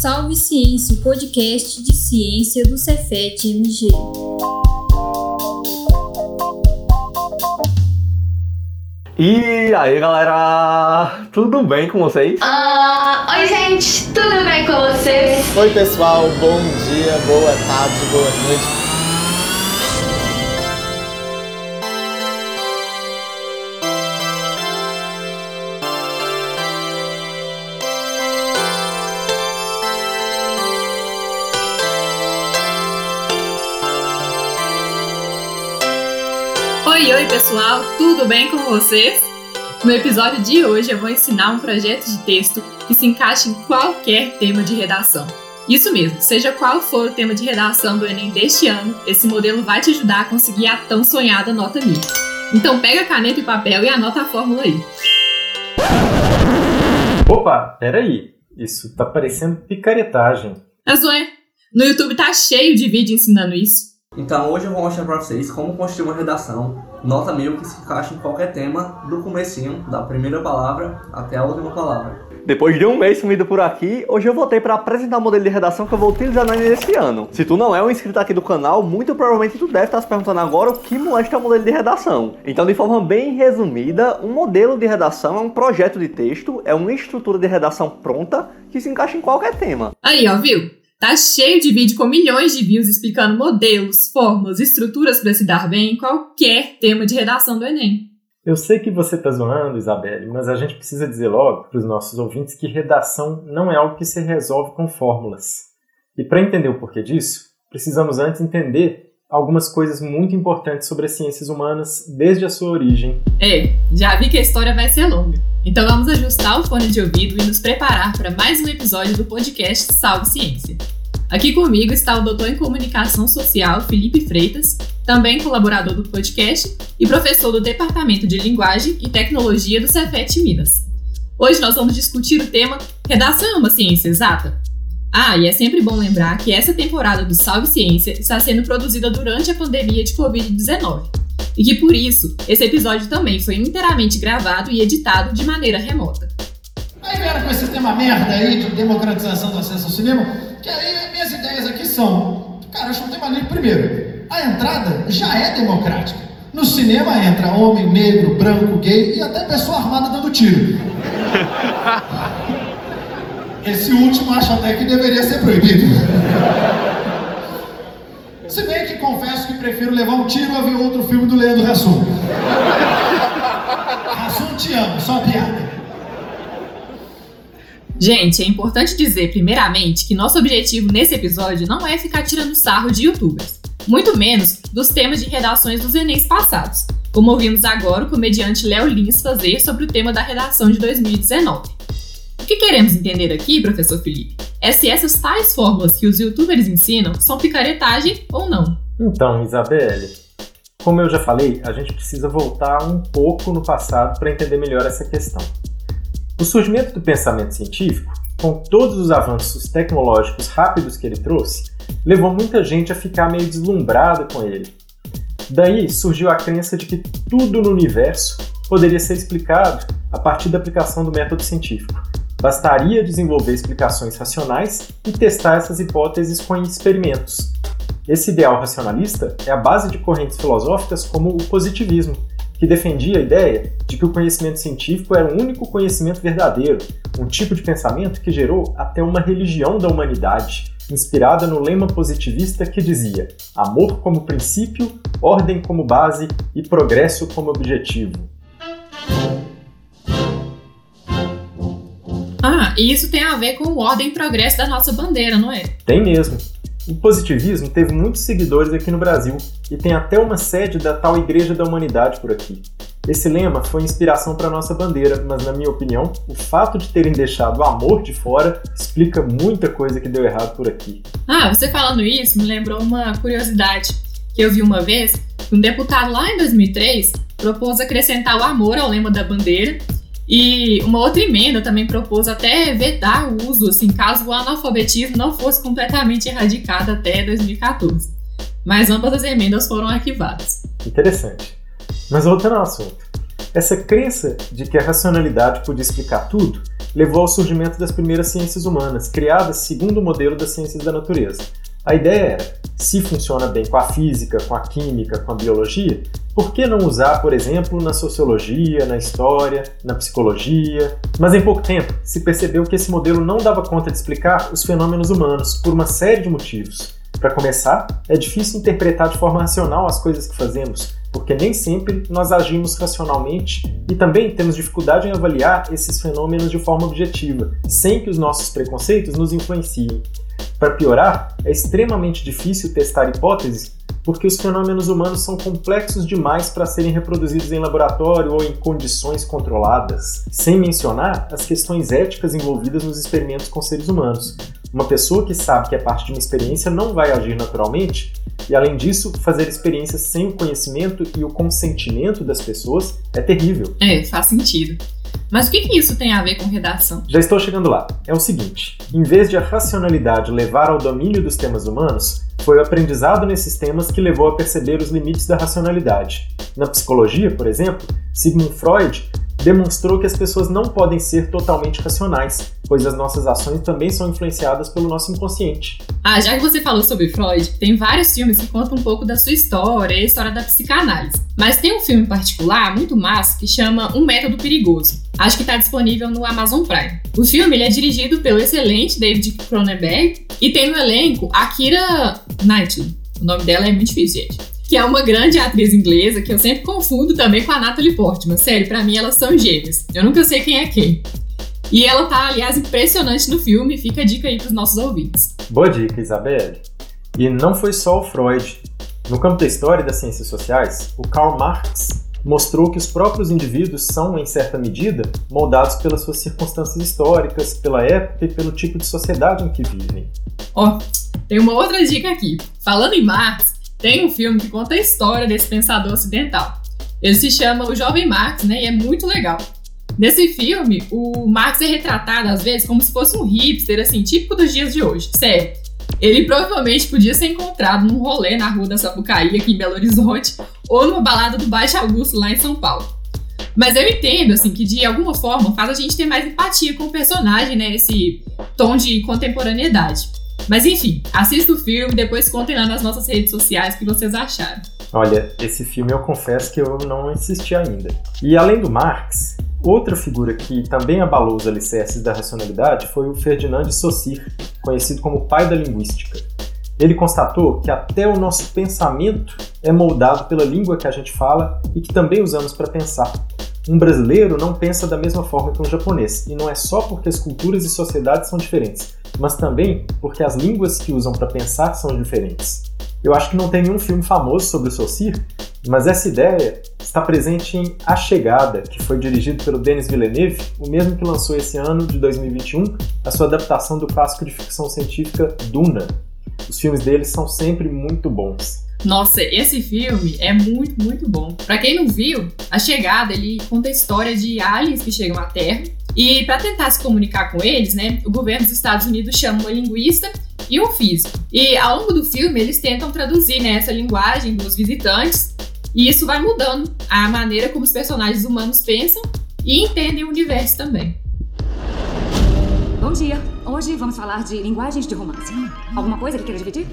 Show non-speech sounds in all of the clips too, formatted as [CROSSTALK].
Salve Ciência, o podcast de ciência do Cefet MG. E aí galera, tudo bem com vocês? Ah, oi gente, tudo bem com vocês? Oi pessoal, bom dia, boa tarde, boa noite. Pessoal, tudo bem com vocês? No episódio de hoje eu vou ensinar um projeto de texto que se encaixa em qualquer tema de redação. Isso mesmo, seja qual for o tema de redação do Enem deste ano, esse modelo vai te ajudar a conseguir a tão sonhada nota mil. Então pega caneta e papel e anota a fórmula aí. Opa, peraí. Isso tá parecendo picaretagem. Mas ué, no YouTube tá cheio de vídeo ensinando isso. Então hoje eu vou mostrar para vocês como construir uma redação nota mil que se encaixa em qualquer tema, do comecinho, da primeira palavra até a última palavra. Depois de um mês sumido por aqui, hoje eu voltei para apresentar o modelo de redação que eu vou utilizar no Enem desse ano. Se tu não é um inscrito aqui do canal, muito provavelmente tu deve estar se perguntando agora o que molesta é o modelo de redação. Então, de forma bem resumida, um modelo de redação é um projeto de texto, é uma estrutura de redação pronta que se encaixa em qualquer tema. Aí, ó, viu? Tá cheio de vídeo com milhões de views explicando modelos, formas, estruturas para se dar bem em qualquer tema de redação do Enem. Eu sei que você tá zoando, Isabelle, mas a gente precisa dizer logo para os nossos ouvintes que redação não é algo que se resolve com fórmulas. E para entender o porquê disso, precisamos antes entender algumas coisas muito importantes sobre as ciências humanas desde a sua origem. É, já vi que a história vai ser longa. Então vamos ajustar o fone de ouvido e nos preparar para mais um episódio do podcast Salve Ciência. Aqui comigo está o doutor em comunicação social Felipe Freitas, também colaborador do podcast e professor do Departamento de Linguagem e Tecnologia do Cefet Minas. Hoje nós vamos discutir o tema Redação é uma ciência exata? Ah, e é sempre bom lembrar que essa temporada do Salve Ciência está sendo produzida durante a pandemia de Covid-19 e que por isso esse episódio também foi inteiramente gravado e editado de maneira remota. Aí vieram com esse tema merda aí de democratização do acesso ao cinema, que aí minhas ideias aqui são, cara, eu acho um tema livre primeiro. A entrada já é democrática. No cinema entra homem, negro, branco, gay e até pessoa armada dando tiro. [LAUGHS] Esse último acho até que deveria ser proibido. Se bem que confesso que prefiro levar um tiro a ver outro filme do Leandro Hassum. Hassum, te amo, só piada. Gente, é importante dizer, primeiramente, que nosso objetivo nesse episódio não é ficar tirando sarro de youtubers, muito menos dos temas de redações dos Enems passados, como ouvimos agora o comediante Léo Lins fazer sobre o tema da redação de 2019. O que queremos entender aqui, professor Felipe, é se essas tais fórmulas que os youtubers ensinam são picaretagem ou não. Então, Isabelle, como eu já falei, a gente precisa voltar um pouco no passado para entender melhor essa questão. O surgimento do pensamento científico, com todos os avanços tecnológicos rápidos que ele trouxe, levou muita gente a ficar meio deslumbrada com ele. Daí surgiu a crença de que tudo no universo poderia ser explicado a partir da aplicação do método científico. Bastaria desenvolver explicações racionais e testar essas hipóteses com experimentos. Esse ideal racionalista é a base de correntes filosóficas como o positivismo, que defendia a ideia de que o conhecimento científico era o único conhecimento verdadeiro, um tipo de pensamento que gerou até uma religião da humanidade, inspirada no lema positivista que dizia: amor como princípio, ordem como base e progresso como objetivo. Ah, e isso tem a ver com o ordem e progresso da nossa bandeira, não é? Tem mesmo. O positivismo teve muitos seguidores aqui no Brasil e tem até uma sede da tal Igreja da Humanidade por aqui. Esse lema foi inspiração para nossa bandeira, mas na minha opinião, o fato de terem deixado o amor de fora explica muita coisa que deu errado por aqui. Ah, você falando isso me lembrou uma curiosidade que eu vi uma vez. Um deputado lá em 2003 propôs acrescentar o amor ao lema da bandeira e uma outra emenda também propôs até vetar o uso, assim, caso o analfabetismo não fosse completamente erradicado até 2014. Mas ambas as emendas foram arquivadas. Interessante. Mas voltando ao assunto. Essa crença de que a racionalidade podia explicar tudo levou ao surgimento das primeiras ciências humanas, criadas segundo o modelo das ciências da natureza. A ideia era: se funciona bem com a física, com a química, com a biologia, por que não usar, por exemplo, na sociologia, na história, na psicologia? Mas em pouco tempo se percebeu que esse modelo não dava conta de explicar os fenômenos humanos por uma série de motivos. Para começar, é difícil interpretar de forma racional as coisas que fazemos, porque nem sempre nós agimos racionalmente e também temos dificuldade em avaliar esses fenômenos de forma objetiva, sem que os nossos preconceitos nos influenciem. Para piorar, é extremamente difícil testar hipóteses porque os fenômenos humanos são complexos demais para serem reproduzidos em laboratório ou em condições controladas, sem mencionar as questões éticas envolvidas nos experimentos com seres humanos. Uma pessoa que sabe que é parte de uma experiência não vai agir naturalmente, e além disso, fazer experiências sem o conhecimento e o consentimento das pessoas é terrível. É, faz sentido. Mas o que, que isso tem a ver com redação? Já estou chegando lá. É o seguinte: em vez de a racionalidade levar ao domínio dos temas humanos, foi o aprendizado nesses temas que levou a perceber os limites da racionalidade. Na psicologia, por exemplo, Sigmund Freud demonstrou que as pessoas não podem ser totalmente racionais, pois as nossas ações também são influenciadas pelo nosso inconsciente. Ah, já que você falou sobre Freud, tem vários filmes que contam um pouco da sua história e a história da psicanálise. Mas tem um filme em particular, muito massa, que chama Um Método Perigoso. Acho que está disponível no Amazon Prime. O filme é dirigido pelo excelente David Cronenberg e tem no elenco a Kira Knightley. O nome dela é muito difícil, gente que é uma grande atriz inglesa que eu sempre confundo também com a Natalie Portman. Sério, para mim elas são gêmeas. Eu nunca sei quem é quem. E ela tá, aliás, impressionante no filme. Fica a dica aí pros nossos ouvintes. Boa dica, Isabelle. E não foi só o Freud. No campo da história e das ciências sociais, o Karl Marx mostrou que os próprios indivíduos são, em certa medida, moldados pelas suas circunstâncias históricas, pela época e pelo tipo de sociedade em que vivem. Ó, oh, tem uma outra dica aqui. Falando em Marx, tem um filme que conta a história desse pensador ocidental. Ele se chama O Jovem Marx, né? E é muito legal. Nesse filme, o Marx é retratado às vezes como se fosse um hipster, assim, típico dos dias de hoje. Sério. Ele provavelmente podia ser encontrado num rolê na rua da Sapucaí, aqui em Belo Horizonte, ou numa balada do Baixo Augusto, lá em São Paulo. Mas eu entendo, assim, que de alguma forma faz a gente ter mais empatia com o personagem, né? Esse tom de contemporaneidade. Mas enfim, assista o filme, depois contem lá nas nossas redes sociais o que vocês acharam. Olha, esse filme eu confesso que eu não assisti ainda. E além do Marx, outra figura que também abalou os alicerces da racionalidade foi o Ferdinand de Saussure, conhecido como pai da linguística. Ele constatou que até o nosso pensamento é moldado pela língua que a gente fala e que também usamos para pensar. Um brasileiro não pensa da mesma forma que um japonês, e não é só porque as culturas e sociedades são diferentes, mas também porque as línguas que usam para pensar são diferentes. Eu acho que não tem nenhum filme famoso sobre o Saussure, mas essa ideia está presente em A Chegada, que foi dirigido pelo Denis Villeneuve, o mesmo que lançou esse ano de 2021 a sua adaptação do clássico de ficção científica Duna. Os filmes dele são sempre muito bons. Nossa, esse filme é muito, muito bom. Para quem não viu, A Chegada, ele conta a história de aliens que chegam à Terra e para tentar se comunicar com eles, né, o governo dos Estados Unidos chama uma linguista e um físico. E ao longo do filme eles tentam traduzir né, essa linguagem dos visitantes e isso vai mudando a maneira como os personagens humanos pensam e entendem o universo também. Bom dia. Hoje vamos falar de linguagens de romance. Alguma coisa que queira dividir?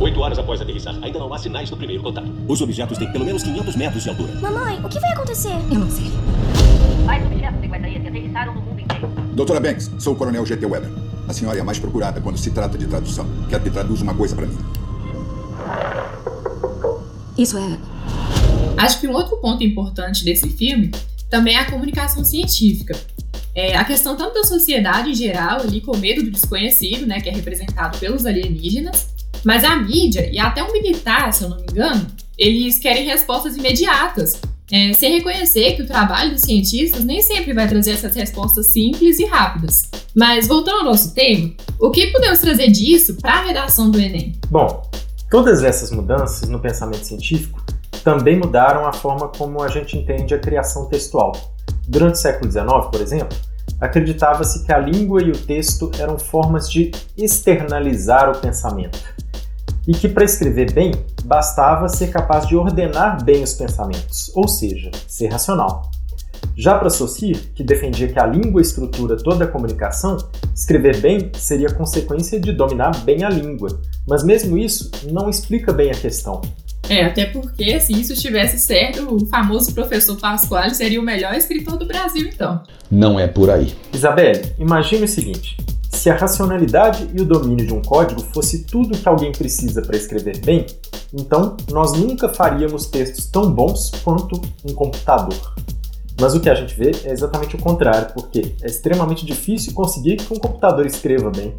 Oito horas após aterrissar, ainda não há sinais do primeiro contato. Os objetos têm pelo menos 500 metros de altura. Mamãe, o que vai acontecer? Eu não sei. Mais objetos iguais aterrissaram no mundo inteiro. Doutora Banks, sou o Coronel GT Weber. A senhora é a mais procurada quando se trata de tradução. Quero que traduza uma coisa para mim. Isso é. Acho que um outro ponto importante desse filme também é a comunicação científica. É, a questão tanto da sociedade em geral, ali com medo do desconhecido, né, que é representado pelos alienígenas, mas a mídia e até o militar, se eu não me engano, eles querem respostas imediatas, é, sem reconhecer que o trabalho dos cientistas nem sempre vai trazer essas respostas simples e rápidas. Mas voltando ao nosso tema, o que podemos trazer disso para a redação do Enem? Bom, todas essas mudanças no pensamento científico também mudaram a forma como a gente entende a criação textual. Durante o século XIX, por exemplo, acreditava-se que a língua e o texto eram formas de externalizar o pensamento e que para escrever bem bastava ser capaz de ordenar bem os pensamentos, ou seja, ser racional. Já para Saussure, que defendia que a língua estrutura toda a comunicação, escrever bem seria consequência de dominar bem a língua. Mas mesmo isso não explica bem a questão. É, até porque se isso estivesse certo, o famoso professor Pasquale seria o melhor escritor do Brasil, então. Não é por aí. Isabelle, imagine o seguinte: se a racionalidade e o domínio de um código fosse tudo que alguém precisa para escrever bem, então nós nunca faríamos textos tão bons quanto um computador. Mas o que a gente vê é exatamente o contrário, porque é extremamente difícil conseguir que um computador escreva bem.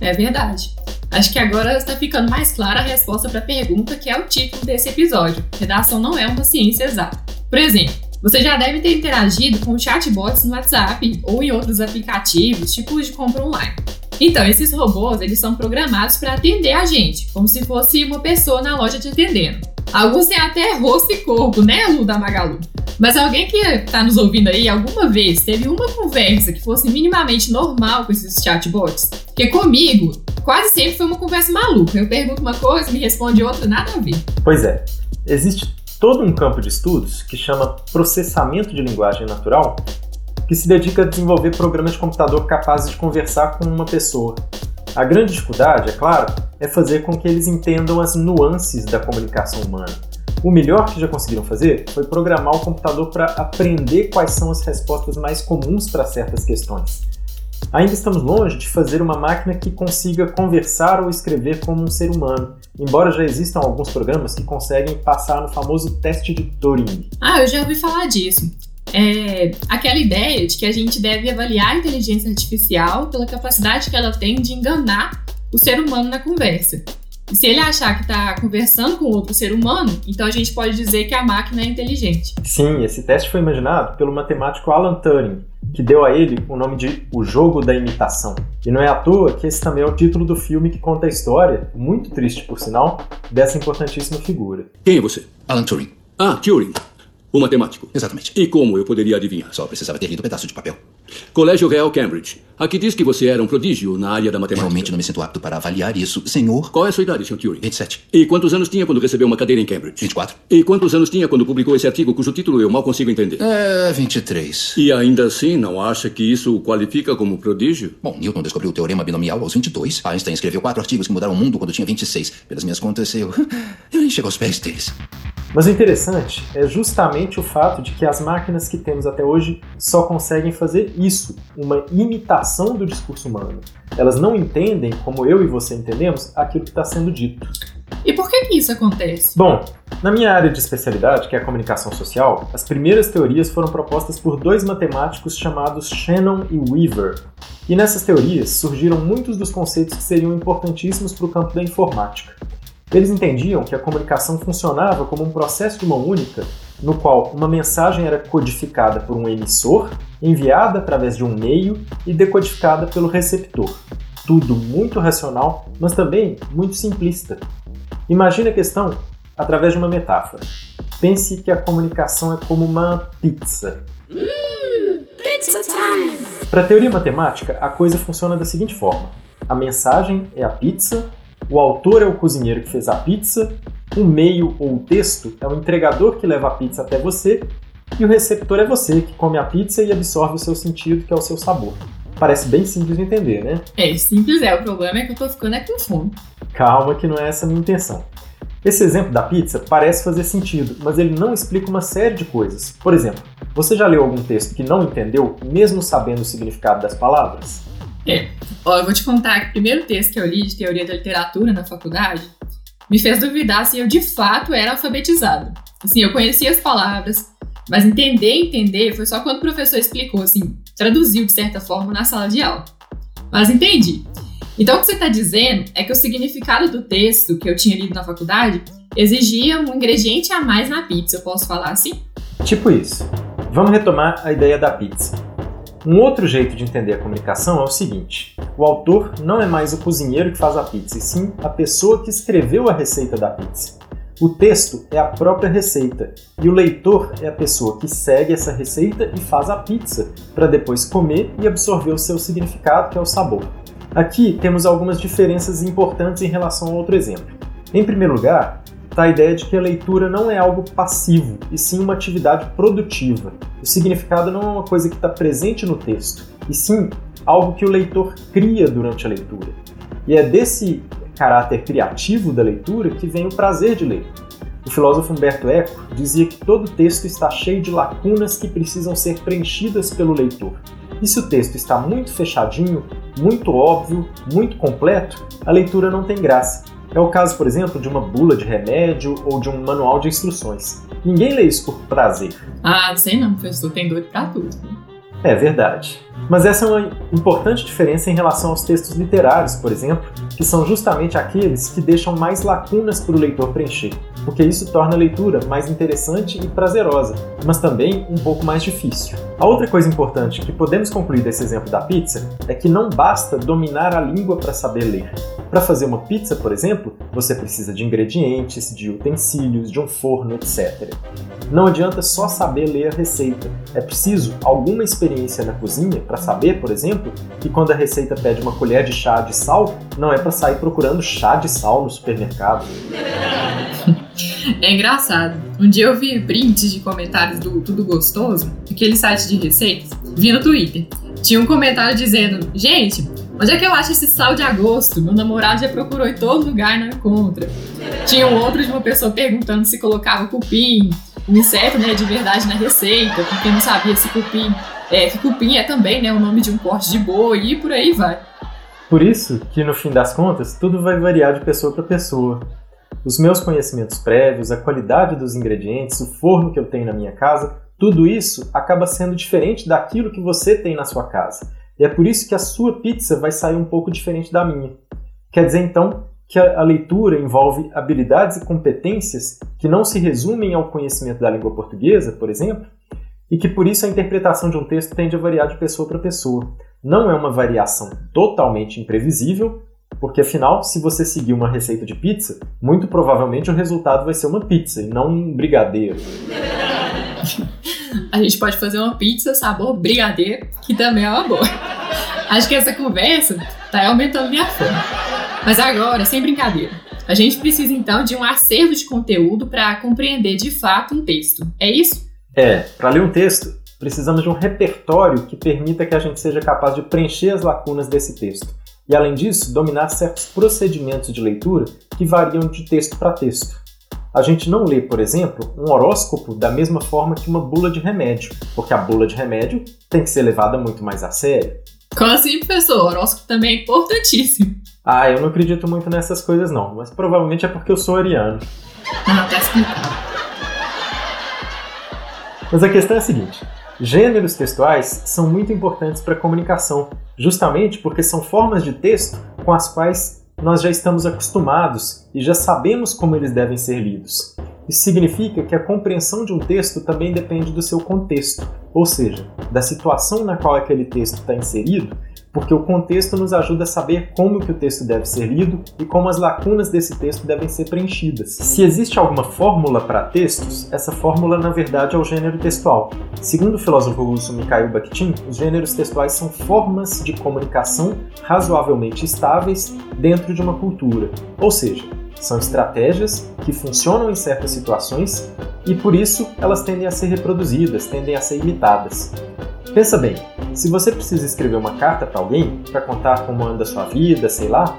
É verdade. Acho que agora está ficando mais clara a resposta para a pergunta que é o título desse episódio. Redação não é uma ciência exata. Por exemplo, você já deve ter interagido com chatbots no WhatsApp ou em outros aplicativos, tipo de compra online. Então, esses robôs, eles são programados para atender a gente, como se fosse uma pessoa na loja te atendendo. Alguns têm até rosto e corpo, né, Lu da Magalu? Mas alguém que está nos ouvindo aí alguma vez teve uma conversa que fosse minimamente normal com esses chatbots? Porque comigo, quase sempre foi uma conversa maluca. Eu pergunto uma coisa, me responde outra, nada a ver. Pois é, existe todo um campo de estudos que chama processamento de linguagem natural, que se dedica a desenvolver programas de computador capazes de conversar com uma pessoa. A grande dificuldade, é claro, é fazer com que eles entendam as nuances da comunicação humana. O melhor que já conseguiram fazer foi programar o computador para aprender quais são as respostas mais comuns para certas questões. Ainda estamos longe de fazer uma máquina que consiga conversar ou escrever como um ser humano, embora já existam alguns programas que conseguem passar no famoso teste de Turing. Ah, eu já ouvi falar disso. É aquela ideia de que a gente deve avaliar a inteligência artificial pela capacidade que ela tem de enganar o ser humano na conversa. E se ele achar que está conversando com outro ser humano, então a gente pode dizer que a máquina é inteligente. Sim, esse teste foi imaginado pelo matemático Alan Turing, que deu a ele o nome de O Jogo da Imitação. E não é à toa que esse também é o título do filme que conta a história, muito triste por sinal, dessa importantíssima figura. Quem é você? Alan Turing. Ah, Turing. O matemático. Exatamente. E como eu poderia adivinhar? Só precisava ter lido um pedaço de papel. Colégio Real Cambridge. Aqui diz que você era um prodígio na área da matemática. Realmente não me sinto apto para avaliar isso, senhor. Qual é a sua idade, Sr. Turing? 27. E quantos anos tinha quando recebeu uma cadeira em Cambridge? 24. E quantos anos tinha quando publicou esse artigo cujo título eu mal consigo entender? É, 23. E ainda assim, não acha que isso o qualifica como prodígio? Bom, Newton descobriu o teorema binomial aos 22. Einstein escreveu quatro artigos que mudaram o mundo quando tinha 26. Pelas minhas contas, eu. [LAUGHS] Eu nem chego aos pés deles. Mas o interessante é justamente o fato de que as máquinas que temos até hoje só conseguem fazer isso, uma imitação do discurso humano. Elas não entendem, como eu e você entendemos, aquilo que está sendo dito. E por que, que isso acontece? Bom, na minha área de especialidade, que é a comunicação social, as primeiras teorias foram propostas por dois matemáticos chamados Shannon e Weaver. E nessas teorias surgiram muitos dos conceitos que seriam importantíssimos para o campo da informática. Eles entendiam que a comunicação funcionava como um processo de mão única, no qual uma mensagem era codificada por um emissor, enviada através de um meio e decodificada pelo receptor. Tudo muito racional, mas também muito simplista. Imagine a questão através de uma metáfora. Pense que a comunicação é como uma pizza. Pizza time! Para a teoria matemática, a coisa funciona da seguinte forma: a mensagem é a pizza, o autor é o cozinheiro que fez a pizza, o meio ou o texto é o entregador que leva a pizza até você, e o receptor é você que come a pizza e absorve o seu sentido, que é o seu sabor. Parece bem simples de entender, né? É, simples é. O problema é que eu tô ficando é com fome. Calma que não é essa a minha intenção. Esse exemplo da pizza parece fazer sentido, mas ele não explica uma série de coisas. Por exemplo, você já leu algum texto que não entendeu, mesmo sabendo o significado das palavras? É. Ó, eu vou te contar que o primeiro texto que eu li de teoria da literatura na faculdade me fez duvidar se eu de fato era alfabetizado. Assim, eu conhecia as palavras, mas entender, entender foi só quando o professor explicou, assim, traduziu de certa forma na sala de aula. Mas entendi. Então o que você está dizendo é que o significado do texto que eu tinha lido na faculdade exigia um ingrediente a mais na pizza, eu posso falar assim? Tipo isso. Vamos retomar a ideia da pizza. Um outro jeito de entender a comunicação é o seguinte: o autor não é mais o cozinheiro que faz a pizza, e sim a pessoa que escreveu a receita da pizza. O texto é a própria receita e o leitor é a pessoa que segue essa receita e faz a pizza para depois comer e absorver o seu significado, que é o sabor. Aqui temos algumas diferenças importantes em relação ao outro exemplo. Em primeiro lugar, está a ideia de que a leitura não é algo passivo, e sim uma atividade produtiva. O significado não é uma coisa que está presente no texto, e sim algo que o leitor cria durante a leitura. E é desse caráter criativo da leitura que vem o prazer de ler. O filósofo Humberto Eco dizia que todo texto está cheio de lacunas que precisam ser preenchidas pelo leitor. E se o texto está muito fechadinho, muito óbvio, muito completo, a leitura não tem graça. É o caso, por exemplo, de uma bula de remédio ou de um manual de instruções. Ninguém lê isso por prazer. Ah, sei não, professor, tem doido pra tudo. É verdade. Mas essa é uma importante diferença em relação aos textos literários, por exemplo, que são justamente aqueles que deixam mais lacunas para o leitor preencher, porque isso torna a leitura mais interessante e prazerosa, mas também um pouco mais difícil. A outra coisa importante que podemos concluir desse exemplo da pizza é que não basta dominar a língua para saber ler. Para fazer uma pizza, por exemplo, você precisa de ingredientes, de utensílios, de um forno, etc. Não adianta só saber ler a receita, é preciso alguma experiência na cozinha para saber, por exemplo, que quando a receita pede uma colher de chá de sal, não é para sair procurando chá de sal no supermercado. [LAUGHS] É engraçado. Um dia eu vi prints de comentários do Tudo Gostoso, aquele site de receitas, vi no Twitter. Tinha um comentário dizendo: Gente, onde é que eu acho esse sal de agosto? Meu namorado já procurou em todo lugar e não encontra. Tinha um outro de uma pessoa perguntando se colocava cupim, um inseto né, de verdade na receita, porque não sabia se cupim. É, que cupim é também né, o nome de um corte de boi e por aí vai. Por isso que, no fim das contas, tudo vai variar de pessoa para pessoa. Os meus conhecimentos prévios, a qualidade dos ingredientes, o forno que eu tenho na minha casa, tudo isso acaba sendo diferente daquilo que você tem na sua casa. E é por isso que a sua pizza vai sair um pouco diferente da minha. Quer dizer então que a, leitura envolve habilidades e competências que não se resumem ao conhecimento da língua portuguesa, por exemplo, e que por isso a interpretação de um texto tende a variar de pessoa para pessoa. Não é uma variação totalmente imprevisível, porque afinal, se você seguir uma receita de pizza, muito provavelmente o resultado vai ser uma pizza e não um brigadeiro. a gente pode fazer uma pizza sabor brigadeiro, que também é uma boa. Acho que essa conversa tá aumentando minha fome. Mas agora, sem brincadeira, a gente precisa então de um acervo de conteúdo para compreender de fato um texto. É isso? É, para ler um texto, precisamos de um repertório que permita que a gente seja capaz de preencher as lacunas desse texto. E além disso, dominar certos procedimentos de leitura que variam de texto para texto. A gente não lê, por exemplo, um horóscopo da mesma forma que uma bula de remédio, porque a bula de remédio tem que ser levada muito mais a sério. Como assim, professor? O horóscopo também é importantíssimo. Ah, eu não acredito muito nessas coisas não, mas provavelmente é porque eu sou ariano. Ah, tá explicado. Mas a questão é a seguinte: gêneros textuais são muito importantes para a comunicação, justamente porque são formas de texto com as quais nós já estamos acostumados e já sabemos como eles devem ser lidos. Isso significa que a compreensão de um texto também depende do seu contexto, ou seja, da situação na qual aquele texto está inserido porque o contexto nos ajuda a saber como que o texto deve ser lido e como as lacunas desse texto devem ser preenchidas. Se existe alguma fórmula para textos, essa fórmula na verdade é o gênero textual. Segundo o filósofo russo Mikhail Bakhtin, os gêneros textuais são formas de comunicação razoavelmente estáveis dentro de uma cultura, ou seja, são estratégias que funcionam em certas situações e por isso elas tendem a ser reproduzidas, tendem a ser imitadas. Pensa bem, se você precisa escrever uma carta para alguém, para contar como anda a sua vida, sei lá,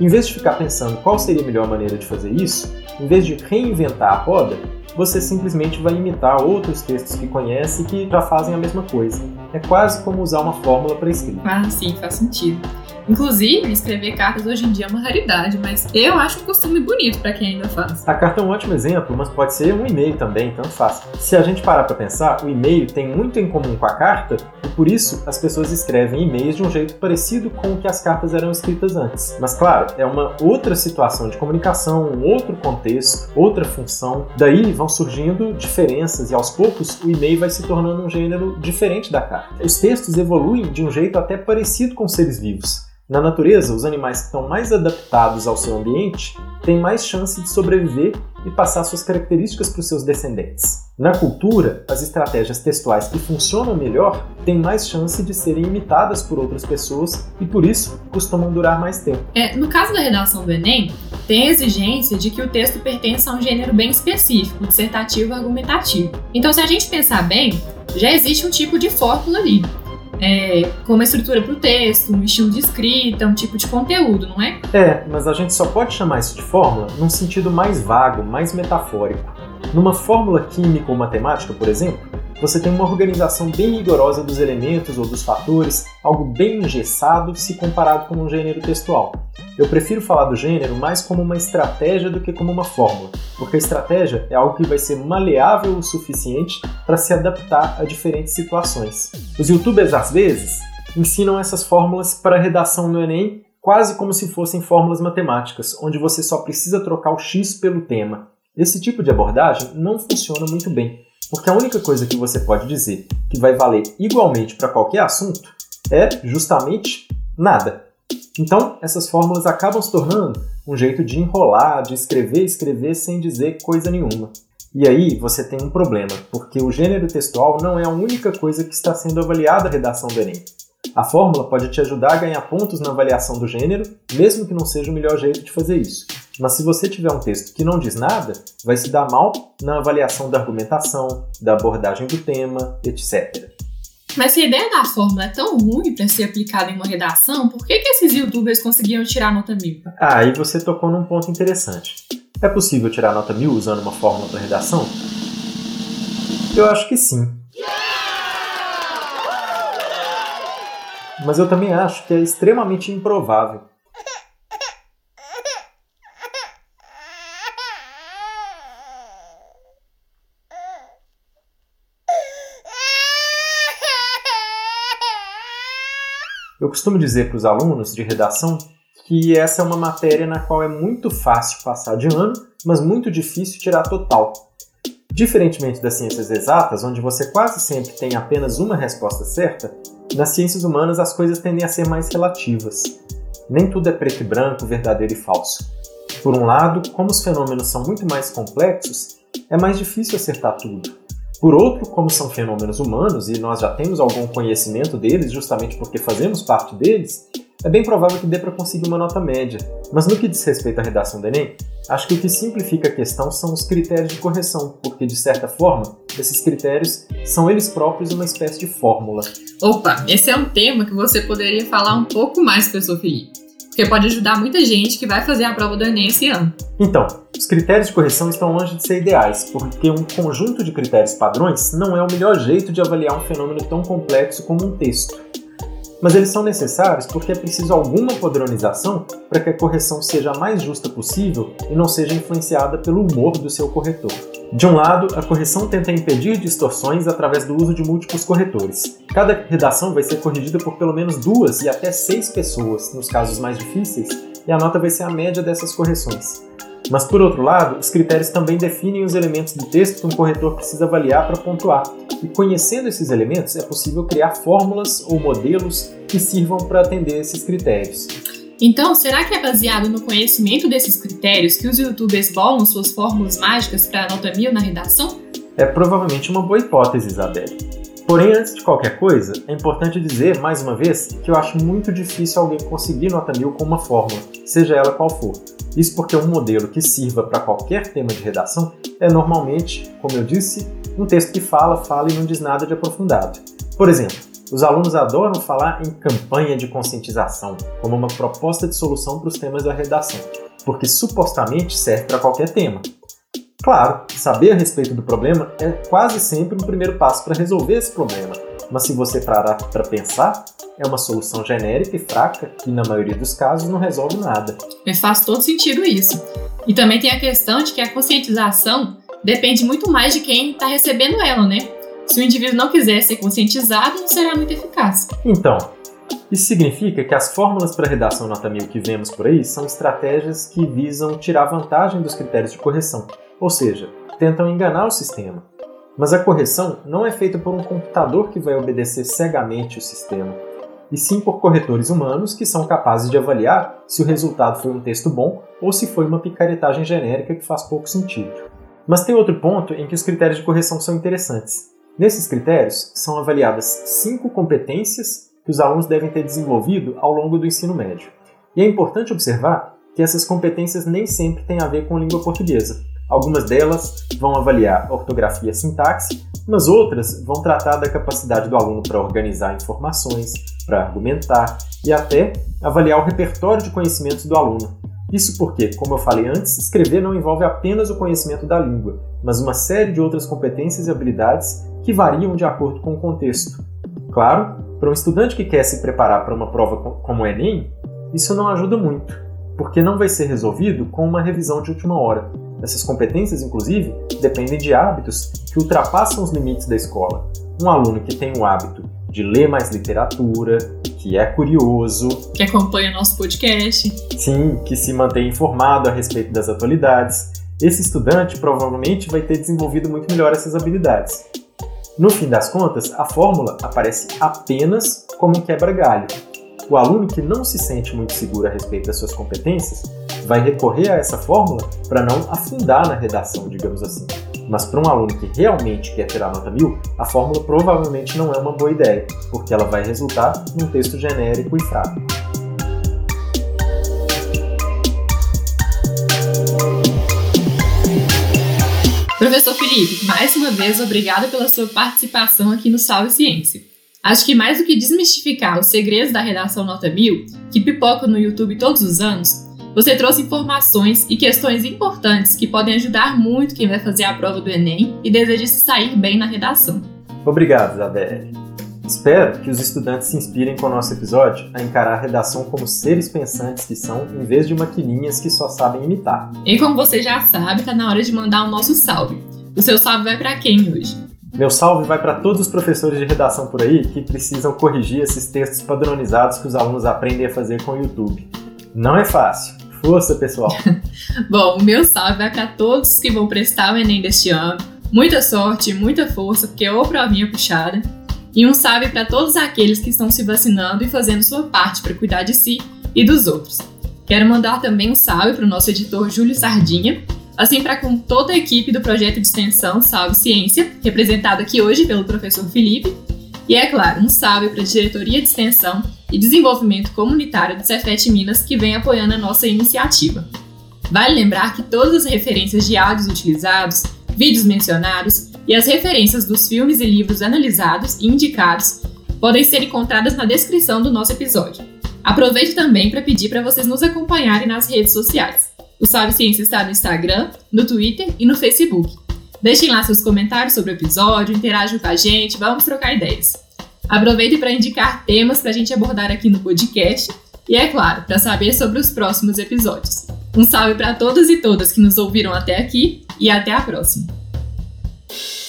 em vez de ficar pensando qual seria a melhor maneira de fazer isso, em vez de reinventar a roda, você simplesmente vai imitar outros textos que conhece que já fazem a mesma coisa. É quase como usar uma fórmula para escrita. Ah, sim, faz sentido. Inclusive, escrever cartas hoje em dia é uma raridade, mas eu acho um costume bonito para quem ainda faz. A carta é um ótimo exemplo, mas pode ser um e-mail também, tanto faz. Se a gente parar para pensar, o e-mail tem muito em comum com a carta e por isso as pessoas escrevem e-mails de um jeito parecido com o que as cartas eram escritas antes. Mas claro, é uma outra situação de comunicação, um outro contexto, outra função. Daí vão surgindo diferenças e aos poucos o e-mail vai se tornando um gênero diferente da carta. Os textos evoluem de um jeito até parecido com seres vivos. Na natureza, os animais que estão mais adaptados ao seu ambiente têm mais chance de sobreviver e passar suas características para os seus descendentes. Na cultura, as estratégias textuais que funcionam melhor têm mais chance de serem imitadas por outras pessoas e, por isso, costumam durar mais tempo. É, no caso da redação do Enem, tem a exigência de que o texto pertença a um gênero bem específico, dissertativo argumentativo. Então, se a gente pensar bem, já existe um tipo de fórmula ali. É, com uma estrutura para o texto, um estilo de escrita, um tipo de conteúdo, não é? É, mas a gente só pode chamar isso de fórmula num sentido mais vago, mais metafórico. Numa fórmula química ou matemática, por exemplo, você tem uma organização bem rigorosa dos elementos ou dos fatores, algo bem engessado se comparado com um gênero textual. Eu prefiro falar do gênero mais como uma estratégia do que como uma fórmula, porque a estratégia é algo que vai ser maleável o suficiente para se adaptar a diferentes situações. Os youtubers, às vezes, ensinam essas fórmulas para redação no Enem quase como se fossem fórmulas matemáticas, onde você só precisa trocar o x pelo tema. Esse tipo de abordagem não funciona muito bem, porque a única coisa que você pode dizer que vai valer igualmente para qualquer assunto é justamente nada. Então, essas fórmulas acabam se tornando um jeito de enrolar, de escrever escrever sem dizer coisa nenhuma. E aí você tem um problema, porque o gênero textual não é a única coisa que está sendo avaliada a redação do Enem. A fórmula pode te ajudar a ganhar pontos na avaliação do gênero, mesmo que não seja o melhor jeito de fazer isso. Mas se você tiver um texto que não diz nada, vai se dar mal na avaliação da argumentação, da abordagem do tema, etc. Mas se a ideia da fórmula é tão ruim para ser aplicada em uma redação, por que, que esses youtubers conseguiam tirar nota mil? Ah, aí você tocou num ponto interessante. É possível tirar nota mil usando uma fórmula para redação? Eu acho que sim. Mas eu também acho que é extremamente improvável. Eu costumo dizer para os alunos de redação que essa é uma matéria na qual é muito fácil passar de ano, mas muito difícil tirar total. Diferentemente das ciências exatas, onde você quase sempre tem apenas uma resposta certa, nas ciências humanas as coisas tendem a ser mais relativas. Nem tudo é preto e branco, verdadeiro e falso. Por um lado, como os fenômenos são muito mais complexos, é mais difícil acertar tudo. Por outro, como são fenômenos humanos e nós já temos algum conhecimento deles justamente porque fazemos parte deles, é bem provável que dê para conseguir uma nota média. Mas no que diz respeito à redação do Enem, acho que o que simplifica a questão são os critérios de correção, porque de certa forma, esses critérios são eles próprios uma espécie de fórmula. Opa, esse é um tema que você poderia falar um pouco mais, professor Felipe porque pode ajudar muita gente que vai fazer a prova do Enem esse ano. Então, os critérios de correção estão longe de ser ideais, porque um conjunto de critérios padrões não é o melhor jeito de avaliar um fenômeno tão complexo como um texto. Mas eles são necessários porque é preciso alguma padronização para que a correção seja a mais justa possível e não seja influenciada pelo humor do seu corretor. De um lado, a correção tenta impedir distorções através do uso de múltiplos corretores. Cada redação vai ser corrigida por pelo menos duas e até seis pessoas, nos casos mais difíceis, e a nota vai ser a média dessas correções. Mas, por outro lado, os critérios também definem os elementos do texto que um corretor precisa avaliar para pontuar. E conhecendo esses elementos, é possível criar fórmulas ou modelos que sirvam para atender esses critérios. Então, será que é baseado no conhecimento desses critérios que os youtubers bolam suas fórmulas mágicas para a nota mil na redação? É provavelmente uma boa hipótese, Isabelle. Porém, antes de qualquer coisa, é importante dizer, mais uma vez, que eu acho muito difícil alguém conseguir nota mil com uma fórmula, seja ela qual for. Isso porque um modelo que sirva para qualquer tema de redação é normalmente, como eu disse, um texto que fala, fala e não diz nada de aprofundado. Por exemplo, os alunos adoram falar em campanha de conscientização como uma proposta de solução para os temas da redação, porque supostamente serve para qualquer tema. Claro, saber a respeito do problema é quase sempre um primeiro passo para resolver esse problema, mas se você parar para pensar, é uma solução genérica e fraca que, na maioria dos casos, não resolve nada. Mas faz todo sentido isso. E também tem a questão de que a conscientização depende muito mais de quem está recebendo ela, né? Se o indivíduo não quiser ser conscientizado, não será muito eficaz. Então, isso significa que as fórmulas para redação nota 1000 que vemos por aí são estratégias que visam tirar vantagem dos critérios de correção, ou seja, tentam enganar o sistema. Mas a correção não é feita por um computador que vai obedecer cegamente o sistema, e sim por corretores humanos que são capazes de avaliar se o resultado foi um texto bom ou se foi uma picaretagem genérica que faz pouco sentido. Mas tem outro ponto em que os critérios de correção são interessantes. Nesses critérios, são avaliadas cinco competências que os alunos devem ter desenvolvido ao longo do ensino médio. E é importante observar que essas competências nem sempre têm a ver com língua portuguesa. Algumas delas vão avaliar ortografia e sintaxe, mas outras vão tratar da capacidade do aluno para organizar informações, para argumentar e até avaliar o repertório de conhecimentos do aluno. Isso porque, como eu falei antes, escrever não envolve apenas o conhecimento da língua, mas uma série de outras competências e habilidades que variam de acordo com o contexto. Claro, para um estudante que quer se preparar para uma prova como o Enem, isso não ajuda muito, porque não vai ser resolvido com uma revisão de última hora. Essas competências, inclusive, dependem de hábitos que ultrapassam os limites da escola. Um aluno que tem o hábito de ler mais literatura, que é curioso, que acompanha nosso podcast, sim, que se mantém informado a respeito das atualidades, esse estudante provavelmente vai ter desenvolvido muito melhor essas habilidades. No fim das contas, a fórmula aparece apenas como um quebra-galho. O aluno que não se sente muito seguro a respeito das suas competências vai recorrer a essa fórmula para não afundar na redação, digamos assim. Mas para um aluno que realmente quer tirar nota mil, a fórmula provavelmente não é uma boa ideia, porque ela vai resultar num texto genérico e fraco. Professor Felipe, mais uma vez, obrigada pela sua participação aqui no Salve Ciência. Acho que mais do que desmistificar os segredos da redação nota 1000, que pipocam no YouTube todos os anos, você trouxe informações e questões importantes que podem ajudar muito quem vai fazer a prova do Enem e deseja se sair bem na redação. Obrigado, Isabelle. Espero que os estudantes se inspirem com o nosso episódio a encarar a redação como seres pensantes que são, em vez de maquininhas que só sabem imitar. E como você já sabe, tá na hora de mandar o nosso salve. O seu salve vai para quem hoje? Meu salve vai para todos os professores de redação por aí que precisam corrigir esses textos padronizados que os alunos aprendem a fazer com o YouTube. Não é fácil. Força, pessoal. [LAUGHS] Bom, o meu salve vai para todos que vão prestar o Enem deste ano. Muita sorte, muita força, porque é o provinha puxada. E um salve para todos aqueles que estão se vacinando e fazendo sua parte para cuidar de si e dos outros. Quero mandar também um salve para o nosso editor Júlio Sardinha, assim para com toda a equipe do projeto de extensão Salve Ciência, representado aqui hoje pelo professor Felipe, e é claro, um salve para a diretoria de extensão e desenvolvimento comunitário do Cefet Minas que vem apoiando a nossa iniciativa. Vale lembrar que todas as referências de áudios utilizados, vídeos mencionados e as referências dos filmes e livros analisados e indicados podem ser encontradas na descrição do nosso episódio. Aproveito também para pedir para vocês nos acompanharem nas redes sociais. O Salve Ciência está no Instagram, no Twitter e no Facebook. Deixem lá seus comentários sobre o episódio, interajam com a gente, vamos trocar ideias. Aproveite para indicar temas para a gente abordar aqui no podcast e, é claro, para saber sobre os próximos episódios. Um salve para todos e todas que nos ouviram até aqui e até a próxima! you